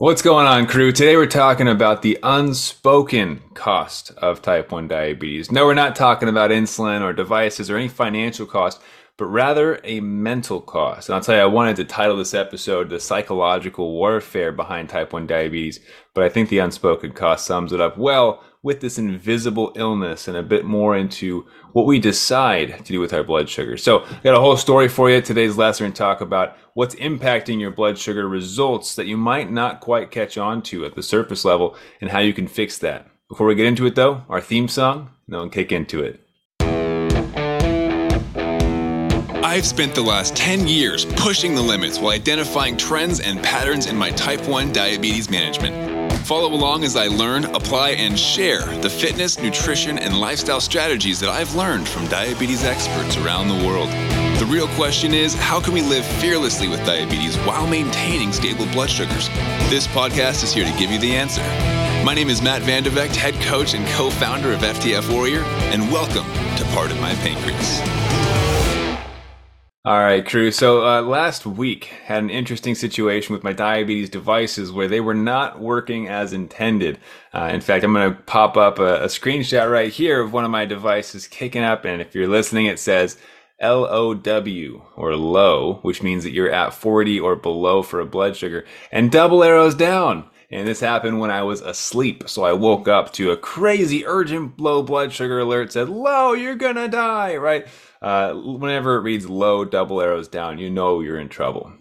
What's going on, crew? Today we're talking about the unspoken cost of type 1 diabetes. No, we're not talking about insulin or devices or any financial cost, but rather a mental cost. And I'll tell you, I wanted to title this episode The Psychological Warfare Behind Type 1 Diabetes, but I think the unspoken cost sums it up well with this invisible illness and a bit more into what we decide to do with our blood sugar. So, I got a whole story for you. Today's lesson and talk about what's impacting your blood sugar results that you might not quite catch on to at the surface level and how you can fix that. Before we get into it though, our theme song, and kick into it. I've spent the last 10 years pushing the limits while identifying trends and patterns in my type 1 diabetes management. Follow along as I learn, apply, and share the fitness, nutrition, and lifestyle strategies that I've learned from diabetes experts around the world. The real question is how can we live fearlessly with diabetes while maintaining stable blood sugars? This podcast is here to give you the answer. My name is Matt Vande Vegte, head coach and co founder of FTF Warrior, and welcome to Part of My Pancreas. All right, crew. So uh, last week had an interesting situation with my diabetes devices where they were not working as intended. Uh, in fact, I'm going to pop up a, a, screenshot right here of one of my devices kicking up, and if you're listening, it says LOW or low, which means that you're at 40 or below for a blood sugar, and double arrows down. And this happened when I was asleep. So I woke up to a crazy urgent low blood sugar alert said, low, you're gonna die, right? uh, whenever it reads low double arrows down, you know you're in trouble.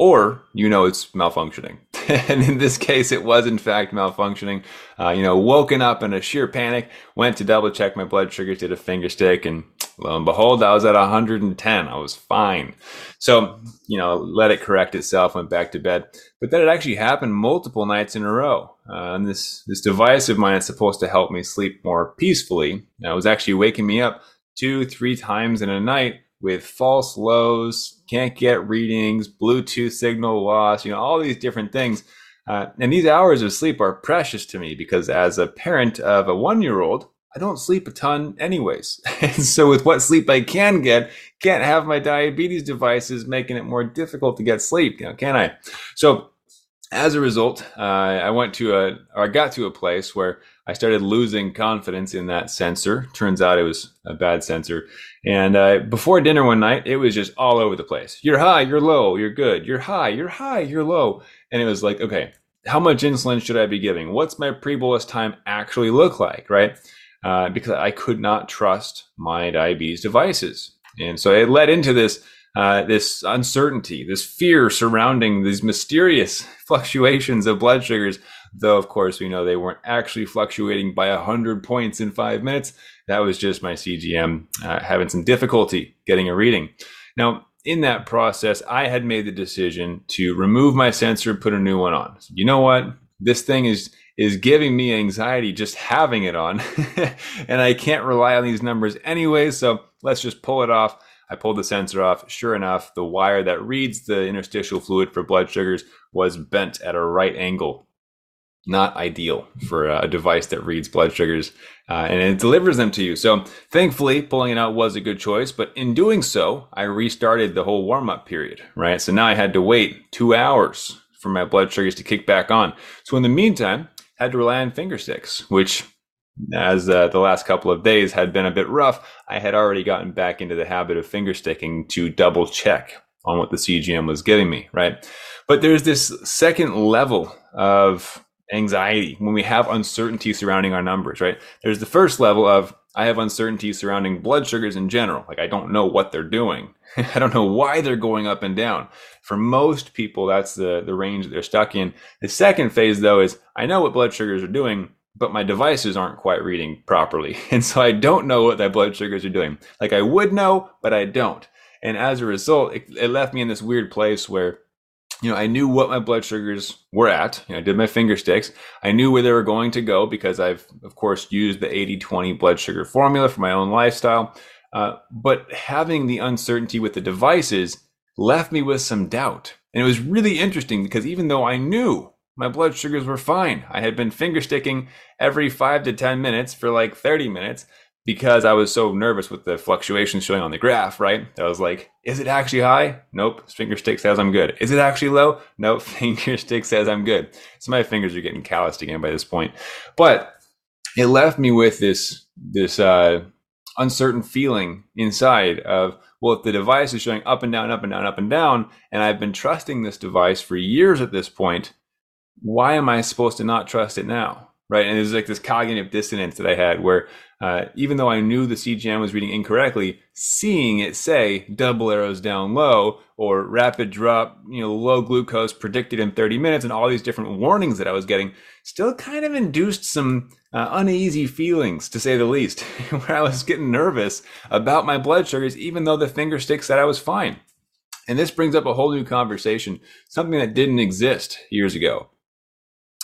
Or you know it's malfunctioning. and in this case, it was in fact malfunctioning. Uh, you know, woken up in a sheer panic, went to double check my blood sugars, did a finger stick, and lo and behold, I was at 110. I was fine. So, you know, let it correct itself, went back to bed. But then it actually happened multiple nights in a row. Uh, and this, this device of mine is supposed to help me sleep more peacefully. It was actually waking me up two, three times in a night with false lows, can't get readings, Bluetooth signal loss, you know, all these different things. Uh, and these hours of sleep are precious to me because as a parent of a one year old, I don't sleep a ton anyways. and so with what sleep I can get, can't have my diabetes devices making it more difficult to get sleep, you know, can I? So as a result, uh, I went to a, or I got to a place where I started losing confidence in that sensor. Turns out it was a bad sensor. And uh, before dinner one night, it was just all over the place. You're high, you're low, you're good. You're high, you're high, you're low. And it was like, okay, how much insulin should I be giving? What's my pre-bolus time actually look like, right? Uh, because I could not trust my diabetes devices. And so it led into this uh, this uncertainty, this fear surrounding these mysterious fluctuations of blood sugars. Though of course we know they weren't actually fluctuating by 100 points in five minutes. That was just my cgm uh, having some difficulty getting a reading. Now in that process i had made the decision to remove my sensor put a new one on. So you know what? This thing is is giving me anxiety just having it on and i can't rely on these numbers anyway so let's just pull it off I pulled the sensor off. Sure enough, the wire that reads the interstitial fluid for blood sugars was bent at a right angle not ideal for a device that reads blood sugars uh, and it delivers them to you. So thankfully, pulling it out was a good choice. But in doing so, I restarted the whole warm up period, right? So now I had to wait two hours for my blood sugars to kick back on. So in the meantime, I had to rely on finger sticks, which as uh, the last couple of days had been a bit rough, I had already gotten back into the habit of finger sticking to double check on what the CGM was giving me, right? But there's this second level of anxiety when we have uncertainty surrounding our numbers, right? There's the first level of I have uncertainty surrounding blood sugars in general. Like I don't know what they're doing. I don't know why they're going up and down. For most people, that's the, the range that they're stuck in. The second phase though is I know what blood sugars are doing, but my devices aren't quite reading properly. And so I don't know what my blood sugars are doing. Like I would know, but I don't. And as a result, it, it left me in this weird place where you know, I knew what my blood sugars were at. You know, I did my finger sticks. I knew where they were going to go because I've, of course, used the 80 20 blood sugar formula for my own lifestyle. Uh, but having the uncertainty with the devices left me with some doubt. And it was really interesting because even though I knew my blood sugars were fine, I had been finger sticking every five to 10 minutes for like 30 minutes. because I was so nervous with the fluctuations showing on the graph, right? I was like, is it actually high? Nope. Finger stick says I'm good. Is it actually low? Nope. Finger stick says I'm good. So my fingers are getting calloused again by this point. But it left me with this this uh, uncertain feeling inside of well, if the device is showing up and down, up and down, up and down, and I've been trusting this device for years at this point, why am I supposed to not trust it now? Right. And there's like this cognitive dissonance that I had where uh, even though I knew the CGM was reading incorrectly, seeing it say double arrows down low or rapid drop, you know, low glucose predicted in 30 minutes and all these different warnings that I was getting still kind of induced some uh, uneasy feelings, to say the least, where I was getting nervous about my blood sugars, even though the finger stick said I was fine. And this brings up a whole new conversation, something that didn't exist years ago.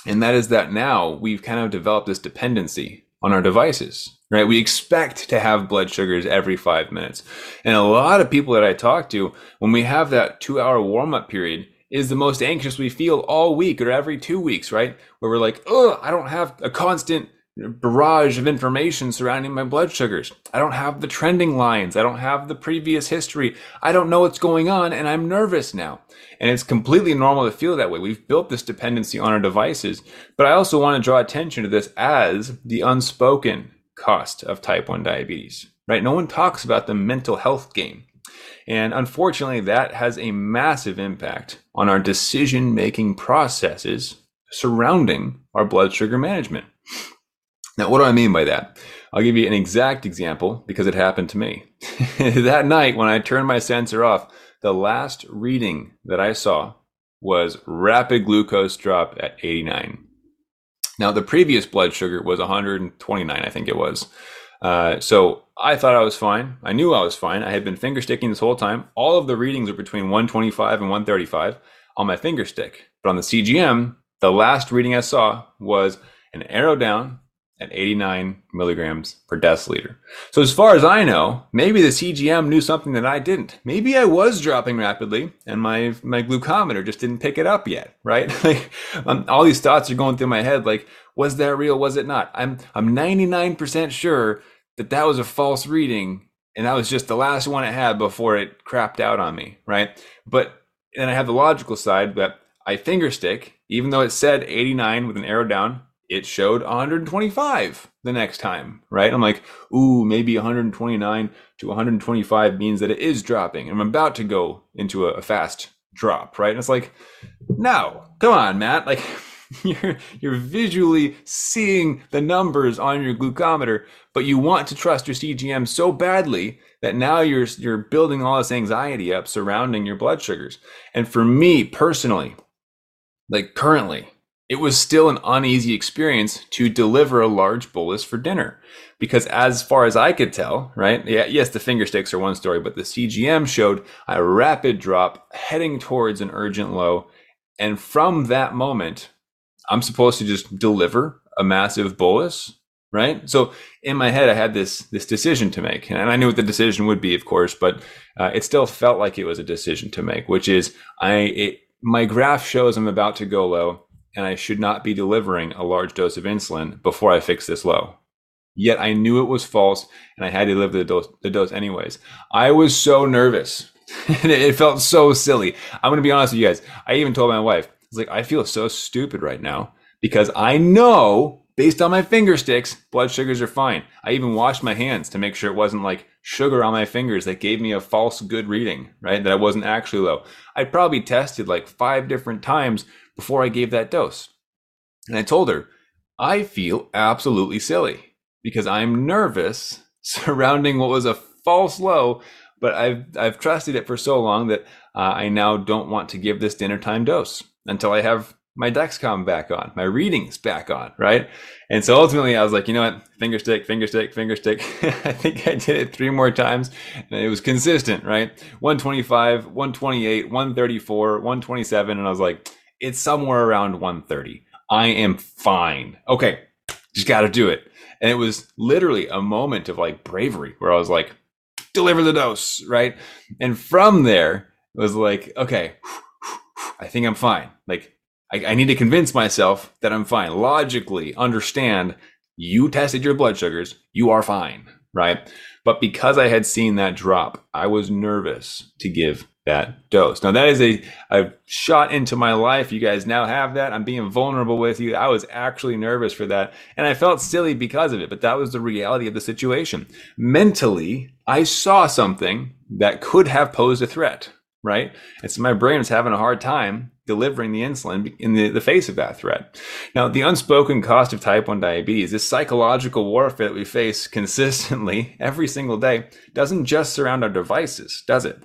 And that is that now we've kind of developed this dependency on our devices, right? We expect to have blood sugars every five minutes. And a lot of people that I talk to, when we have that two hour warm up period, is the most anxious we feel all week or every two weeks, right? Where we're like, oh, I don't have a constant barrage of information surrounding my blood sugars. I don't have the trending lines. I don't have the previous history. I don't know what's going on and I'm nervous now. And it's completely normal to feel that way. We've built this dependency on our devices. But I also want to draw attention to this as the unspoken cost of type 1 diabetes, right? No one talks about the mental health game. And unfortunately, that has a massive impact on our decision making processes surrounding our blood sugar management. Now, what do I mean by that? I'll give you an exact example because it happened to me. that night, when I turned my sensor off, the last reading that I saw was rapid glucose drop at 89. Now, the previous blood sugar was 129, I think it was. Uh, so I thought I was fine. I knew I was fine. I had been finger sticking this whole time. All of the readings were between 125 and 135 on my finger stick. But on the CGM, the last reading I saw was an arrow down at 89 milligrams per deciliter. So as far as I know, maybe the CGM knew something that I didn't. Maybe I was dropping rapidly and my, my glucometer just didn't pick it up yet, right? like um, all these thoughts are going through my head. Like, was that real? Was it not? I'm, I'm 99% sure that that was a false reading and that was just the last one it had before it crapped out on me, right? But then I have the logical side that I finger stick, even though it said 89 with an arrow down, it showed 125 the next time, right? I'm like, ooh, maybe 129 to 125 means that it is dropping. I'm about to go into a, a fast drop, right? And it's like, no, come on, Matt. Like you're you're visually seeing the numbers on your glucometer, but you want to trust your CGM so badly that now you're you're building all this anxiety up surrounding your blood sugars. And for me personally, like currently, it was still an uneasy experience to deliver a large bolus for dinner because as far as I could tell, right? Yeah, yes, the finger sticks are one story, but the CGM showed a rapid drop heading towards an urgent low. And from that moment, I'm supposed to just deliver a massive bolus, right? So in my head, I had this this decision to make, and I knew what the decision would be, of course, but uh, it still felt like it was a decision to make, which is I it, my graph shows I'm about to go low and I should not be delivering a large dose of insulin before I fix this low. Yet I knew it was false and I had to deliver the dose, the dose anyways. I was so nervous. And it felt so silly. I'm going to be honest with you guys. I even told my wife, I was like, I feel so stupid right now because I know based on my finger sticks, blood sugars are fine. I even washed my hands to make sure it wasn't like sugar on my fingers that gave me a false good reading, right? That I wasn't actually low. I probably tested like five different times before I gave that dose. And I told her, I feel absolutely silly because I'm nervous surrounding what was a false low, but I've, I've trusted it for so long that uh, I now don't want to give this dinner time dose until I have my Dexcom back on, my readings back on, right? And so ultimately I was like, you know what? Finger stick, finger stick, finger stick. I think I did it three more times and it was consistent, right? 125, 128, 134, 127. And I was like, it's somewhere around 130. I am fine. Okay, just got to do it. And it was literally a moment of like bravery where I was like, deliver the dose, right? And from there, it was like, okay, I think I'm fine. Like, I, I need to convince myself that I'm fine. Logically understand you tested your blood sugars, you are fine, right? But because I had seen that drop, I was nervous to give that dose. Now that is a, a shot into my life. You guys now have that. I'm being vulnerable with you. I was actually nervous for that and I felt silly because of it, but that was the reality of the situation. Mentally, I saw something that could have posed a threat, right? And so my brain was having a hard time delivering the insulin in the, the face of that threat. Now, the unspoken cost of type 1 diabetes, this psychological warfare that we face consistently every single day, doesn't just surround our devices, does it?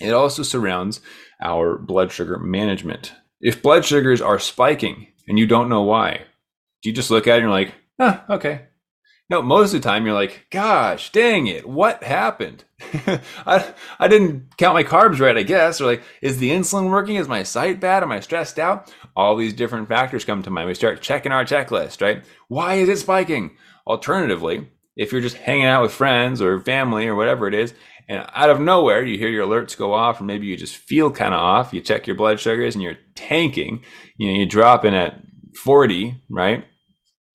It also surrounds our blood sugar management. If blood sugars are spiking and you don't know why, do you just look at it and you're like, ah, okay. No, most of the time you're like, gosh, dang it, what happened? I, I didn't count my carbs right, I guess. Or like, is the insulin working? Is my site bad? Am I stressed out? All these different factors come to mind. We start checking our checklist, right? Why is it spiking? Alternatively, if you're just hanging out with friends or family or whatever it is, and out of nowhere you hear your alerts go off or maybe you just feel kind of off. You check your blood sugars and you're tanking. You know you drop in at 40 right?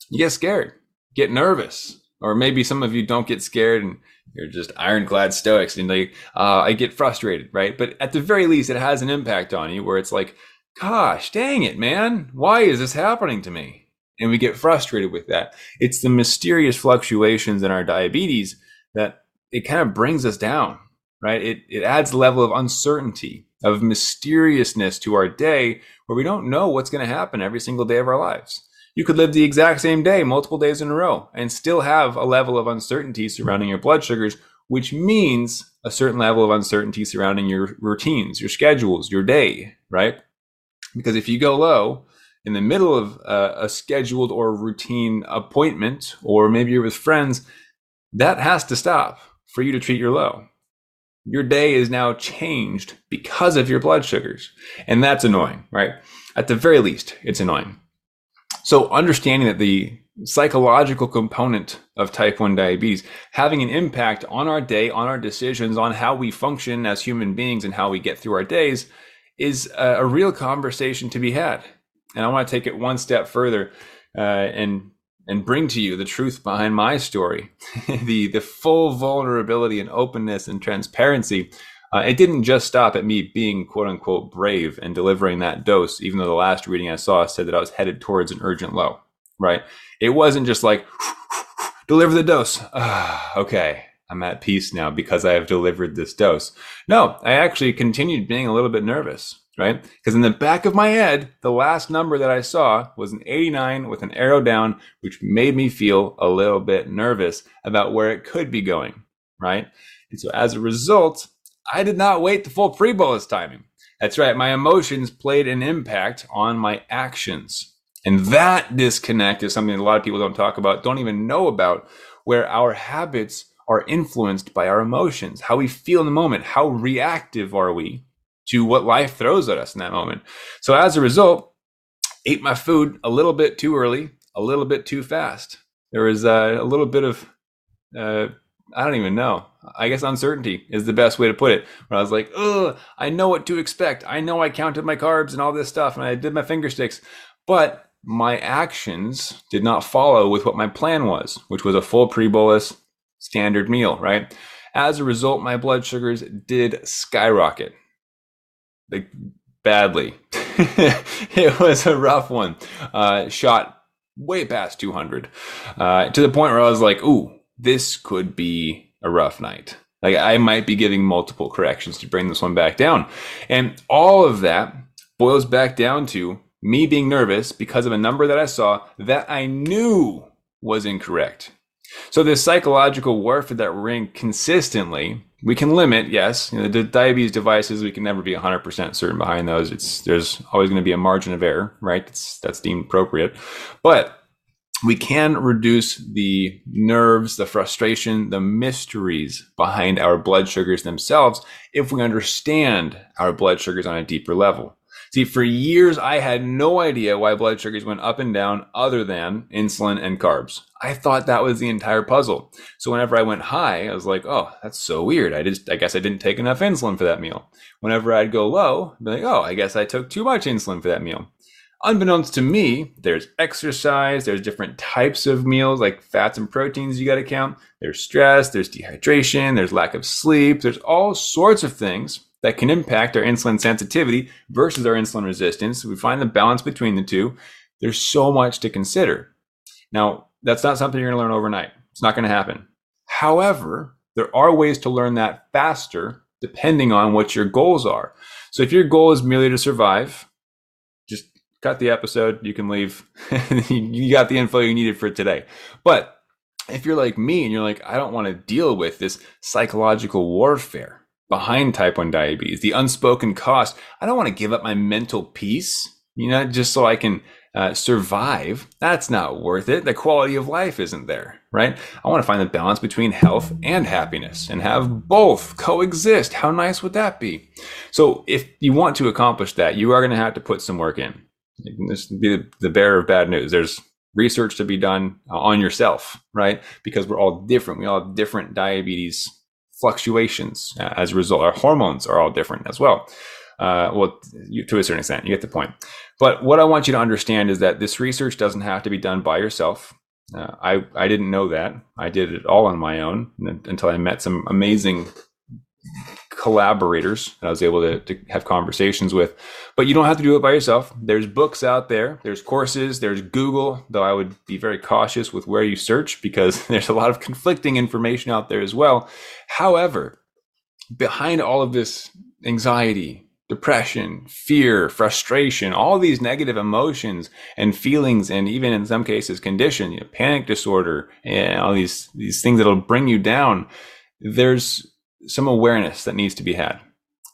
You get scared get nervous. Or maybe some of you don't get scared and you're just ironclad stoics and like uh, i get frustrated right? But at the very least it has an impact on you where it's like gosh dang it man. Why is this happening to me? And we get frustrated with that. It's the mysterious fluctuations in our diabetes that it kind of brings us down, right? It, it adds a level of uncertainty, of mysteriousness to our day where we don't know what's going to happen every single day of our lives. You could live the exact same day multiple days in a row and still have a level of uncertainty surrounding your blood sugars, which means a certain level of uncertainty surrounding your routines, your schedules, your day, right? Because if you go low in the middle of a, a scheduled or routine appointment, or maybe you're with friends, that has to stop for you to treat your low. Your day is now changed because of your blood sugars. And that's annoying, right? At the very least, it's annoying. So understanding that the psychological component of type 1 diabetes having an impact on our day, on our decisions, on how we function as human beings and how we get through our days is a, a real conversation to be had. And I want to take it one step further uh, and and bring to you the truth behind my story, the the full vulnerability and openness and transparency. Uh, it didn't just stop at me being quote unquote brave and delivering that dose, even though the last reading I saw said that I was headed towards an urgent low. Right? It wasn't just like deliver the dose. Okay, I'm at peace now because I have delivered this dose. No, I actually continued being a little bit nervous right? Because in the back of my head, the last number that I saw was an 89 with an arrow down, which made me feel a little bit nervous about where it could be going, right? And so as a result, I did not wait the full pre bolus timing. That's right, my emotions played an impact on my actions. And that disconnect is something a lot of people don't talk about, don't even know about, where our habits are influenced by our emotions, how we feel in the moment, how reactive are we to what life throws at us in that moment. So as a result, ate my food a little bit too early, a little bit too fast. There was uh, a little bit of, uh, I don't even know. I guess uncertainty is the best way to put it. Where I was like, oh, I know what to expect. I know I counted my carbs and all this stuff, and I did my finger sticks, but my actions did not follow with what my plan was, which was a full pre bolus standard meal, right? As a result, my blood sugars did skyrocket like badly. it was a rough one. Uh, shot way past 200 uh, to the point where I was like, ooh, this could be a rough night. Like I might be getting multiple corrections to bring this one back down. And all of that boils back down to me being nervous because of a number that I saw that I knew was incorrect. So this psychological warfare that we're in consistently we can limit, yes. You know, the diabetes devices, we can never be 100% certain behind those. It's there's always going to be a margin of error, right? That's that's deemed appropriate, but we can reduce the nerves, the frustration, the mysteries behind our blood sugars themselves if we understand our blood sugars on a deeper level. See, for years, I had no idea why blood sugars went up and down other than insulin and carbs. I thought that was the entire puzzle. So whenever I went high, I was like, oh, that's so weird. I just, I guess I didn't take enough insulin for that meal. Whenever I'd go low, I'd be like, oh, I guess I took too much insulin for that meal. Unbeknownst to me, there's exercise, there's different types of meals like fats and proteins you got to count. There's stress, there's dehydration, there's lack of sleep, there's all sorts of things that can impact our insulin sensitivity versus our insulin resistance. We find the balance between the two. There's so much to consider. Now, that's not something you're going to learn overnight. It's not going to happen. However, there are ways to learn that faster depending on what your goals are. So if your goal is merely to survive, just cut the episode. You can leave. you got the info you needed for today. But if you're like me and you're like, I don't want to deal with this psychological warfare behind type 1 diabetes, the unspoken cost, I don't want to give up my mental peace, you know, just so I can uh, survive, that's not worth it. The quality of life isn't there, right? I want to find the balance between health and happiness and have both coexist. How nice would that be? So, if you want to accomplish that, you are going to have to put some work in. This be the bearer of bad news. There's research to be done on yourself, right? Because we're all different. We all have different diabetes fluctuations uh, as a result. Our hormones are all different as well. Uh, well, you, to a certain extent, you get the point. But what I want you to understand is that this research doesn't have to be done by yourself. Uh, I I didn't know that. I did it all on my own until I met some amazing collaborators that I was able to, to have conversations with. But you don't have to do it by yourself. There's books out there, there's courses, there's Google, though I would be very cautious with where you search because there's a lot of conflicting information out there as well. However, behind all of this anxiety, depression, fear, frustration, all these negative emotions and feelings, and even in some cases, condition, you know, panic disorder, and all these these things that'll bring you down. There's some awareness that needs to be had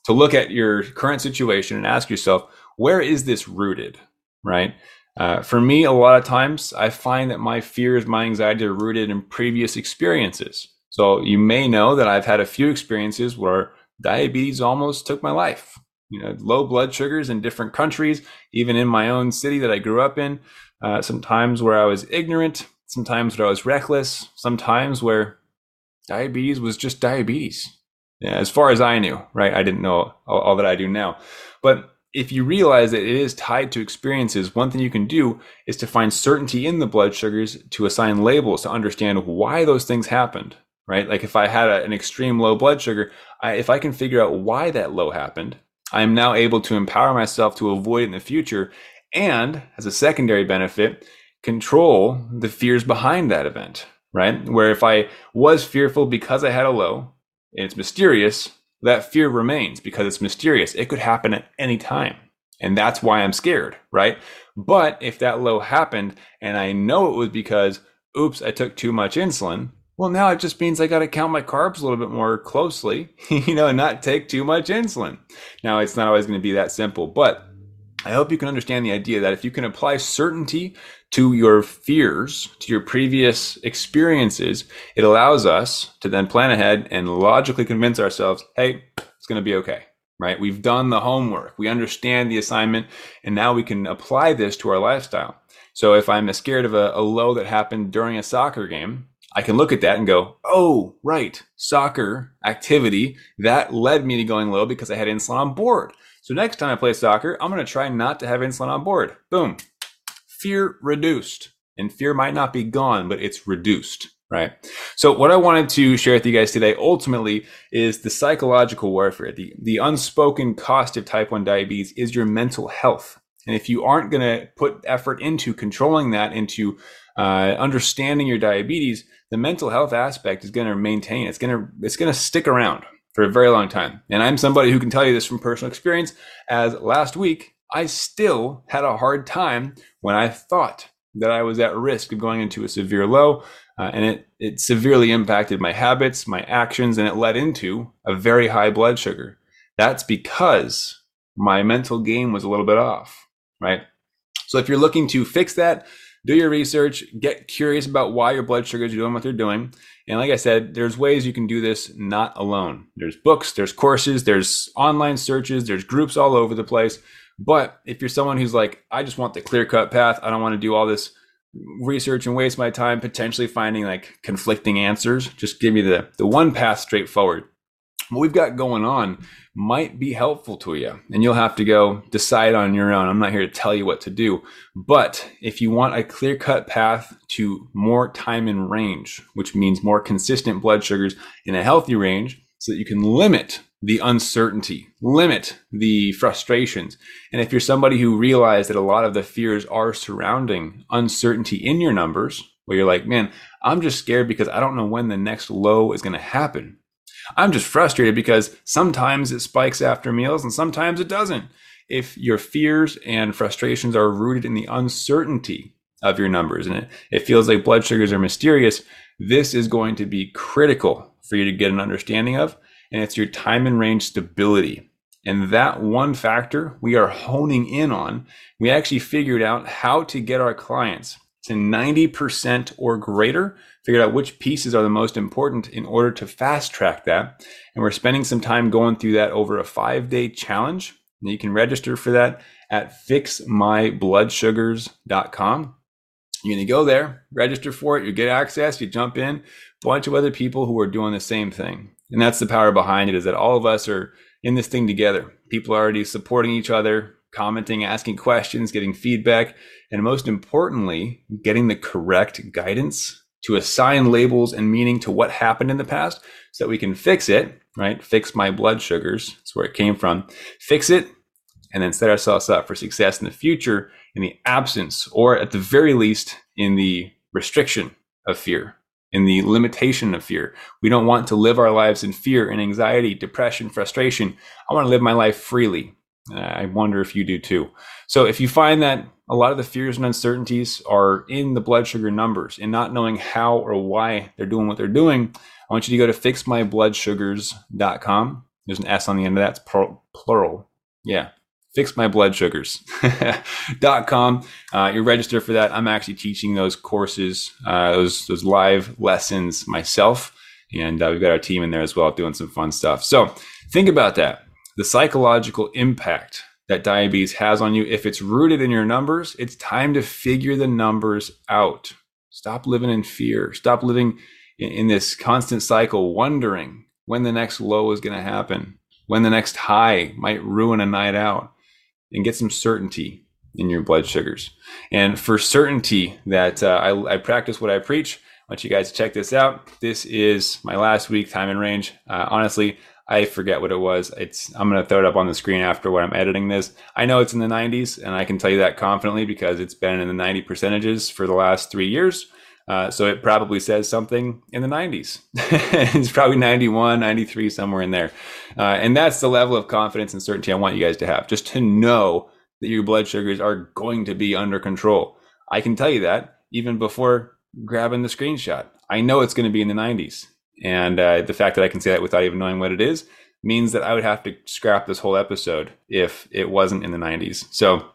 to look at your current situation and ask yourself, where is this rooted, right? Uh, for me, a lot of times I find that my fears, my anxiety are rooted in previous experiences. So you may know that I've had a few experiences where diabetes almost took my life you know low blood sugars in different countries even in my own city that i grew up in uh, sometimes where i was ignorant sometimes where i was reckless sometimes where diabetes was just diabetes yeah, as far as i knew right i didn't know all, all that i do now but if you realize that it is tied to experiences, one thing you can do is to find certainty in the blood sugars to assign labels to understand why those things happened, right? Like if I had a, an extreme low blood sugar, I, if I can figure out why that low happened, I am now able to empower myself to avoid it in the future. And as a secondary benefit, control the fears behind that event, right? Where if I was fearful because I had a low and it's mysterious, that fear remains because it's mysterious. It could happen at any time. And that's why I'm scared, right? But if that low happened and I know it was because, oops, I took too much insulin, well, now it just means I got to count my carbs a little bit more closely, you know, and not take too much insulin. Now, it's not always going to be that simple, but I hope you can understand the idea that if you can apply certainty to your fears, to your previous experiences, it allows us to then plan ahead and logically convince ourselves, hey, it's going to be okay, right? We've done the homework, we understand the assignment, and now we can apply this to our lifestyle. So if I'm scared of a, a low that happened during a soccer game, I can look at that and go, oh, right, soccer activity that led me to going low because I had insulin on board. So next time I play soccer, I'm going to try not to have insulin on board. Boom. Fear reduced. And fear might not be gone, but it's reduced, right? So what I wanted to share with you guys today ultimately is the psychological warfare. The, the unspoken cost of type 1 diabetes is your mental health. And if you aren't going to put effort into controlling that, into uh, understanding your diabetes, the mental health aspect is going to maintain. It's going to it's going to stick around for a very long time. And I'm somebody who can tell you this from personal experience. As last week, I still had a hard time when I thought that I was at risk of going into a severe low, uh, and it it severely impacted my habits, my actions, and it led into a very high blood sugar. That's because my mental game was a little bit off, right? So if you're looking to fix that, do your research, get curious about why your blood sugars are doing what they're doing. And like I said, there's ways you can do this not alone. There's books, there's courses, there's online searches, there's groups all over the place. But if you're someone who's like, I just want the clear cut path, I don't want to do all this research and waste my time potentially finding like conflicting answers, just give me the, the one path straightforward. what we've got going on might be helpful to you and you'll have to go decide on your own. I'm not here to tell you what to do, but if you want a clear cut path to more time in range, which means more consistent blood sugars in a healthy range so that you can limit the uncertainty, limit the frustrations. And if you're somebody who realized that a lot of the fears are surrounding uncertainty in your numbers, where you're like, man, I'm just scared because I don't know when the next low is going to happen. I'm just frustrated because sometimes it spikes after meals and sometimes it doesn't. If your fears and frustrations are rooted in the uncertainty of your numbers and it, it feels like blood sugars are mysterious, this is going to be critical for you to get an understanding of. And it's your time and range stability. And that one factor we are honing in on, we actually figured out how to get our clients to 90% or greater, figured out which pieces are the most important in order to fast track that. And we're spending some time going through that over a five day challenge. And you can register for that at fixmybloodsugars.com. You're going to go there, register for it, you get access, you jump in, bunch of other people who are doing the same thing. And that's the power behind it is that all of us are in this thing together. People are already supporting each other, commenting, asking questions, getting feedback, and most importantly, getting the correct guidance to assign labels and meaning to what happened in the past so that we can fix it, right? Fix my blood sugars. That's where it came from. Fix it and then set ourselves up for success in the future in the absence or at the very least in the restriction of fear in the limitation of fear. We don't want to live our lives in fear and anxiety, depression, frustration. I want to live my life freely. Uh, I wonder if you do too. So if you find that a lot of the fears and uncertainties are in the blood sugar numbers and not knowing how or why they're doing what they're doing, I want you to go to fixmybloodsugars.com. There's an S on the end of that. It's plural. Yeah. Fixmybloodsugars.com. Uh, you register for that. I'm actually teaching those courses, uh, those, those live lessons myself. And uh, we've got our team in there as well doing some fun stuff. So think about that the psychological impact that diabetes has on you. If it's rooted in your numbers, it's time to figure the numbers out. Stop living in fear. Stop living in, in this constant cycle, wondering when the next low is going to happen, when the next high might ruin a night out, and get some certainty in your blood sugars. And for certainty that uh, I, I, practice what I preach, I want you guys to check this out. This is my last week time and range. Uh, honestly, I forget what it was. It's I'm gonna throw it up on the screen after when I'm editing this. I know it's in the 90s, and I can tell you that confidently because it's been in the 90 percentages for the last three years. Uh, so it probably says something in the 90s. it's probably 91, 93, somewhere in there. Uh, and that's the level of confidence and certainty I want you guys to have, just to know that your blood sugars are going to be under control. I can tell you that even before grabbing the screenshot. I know it's going to be in the 90s. And uh, the fact that I can say that without even knowing what it is means that I would have to scrap this whole episode if it wasn't in the 90s. So,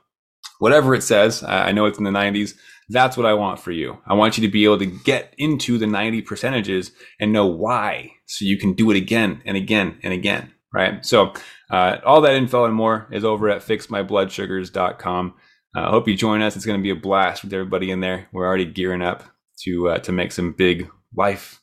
whatever it says, I know it's in the 90s. That's what I want for you. I want you to be able to get into the 90 percentages and know why so you can do it again and again and again. Right. So, uh, all that info and more is over at fixmybloodsugars.com. Uh, I hope you join us. It's going to be a blast with everybody in there. We're already gearing up to uh, to make some big life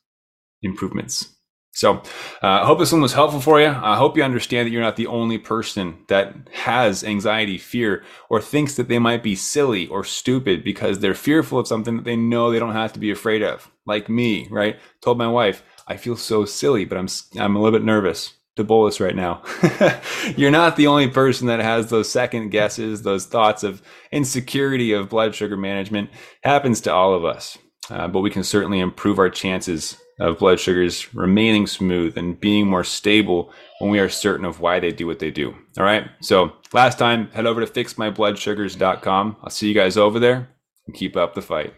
improvements. So uh, I hope this one was helpful for you. I hope you understand that you're not the only person that has anxiety, fear, or thinks that they might be silly or stupid because they're fearful of something that they know they don't have to be afraid of. Like me, right? Told my wife, I feel so silly, but I'm I'm a little bit nervous to bolus right now. you're not the only person that has those second guesses, those thoughts of insecurity of blood sugar management. Happens to all of us, uh, but we can certainly improve our chances of blood sugars remaining smooth and being more stable when we are certain of why they do what they do. All right. So last time, head over to fixmybloodsugars.com. I'll see you guys over there and keep up the fight.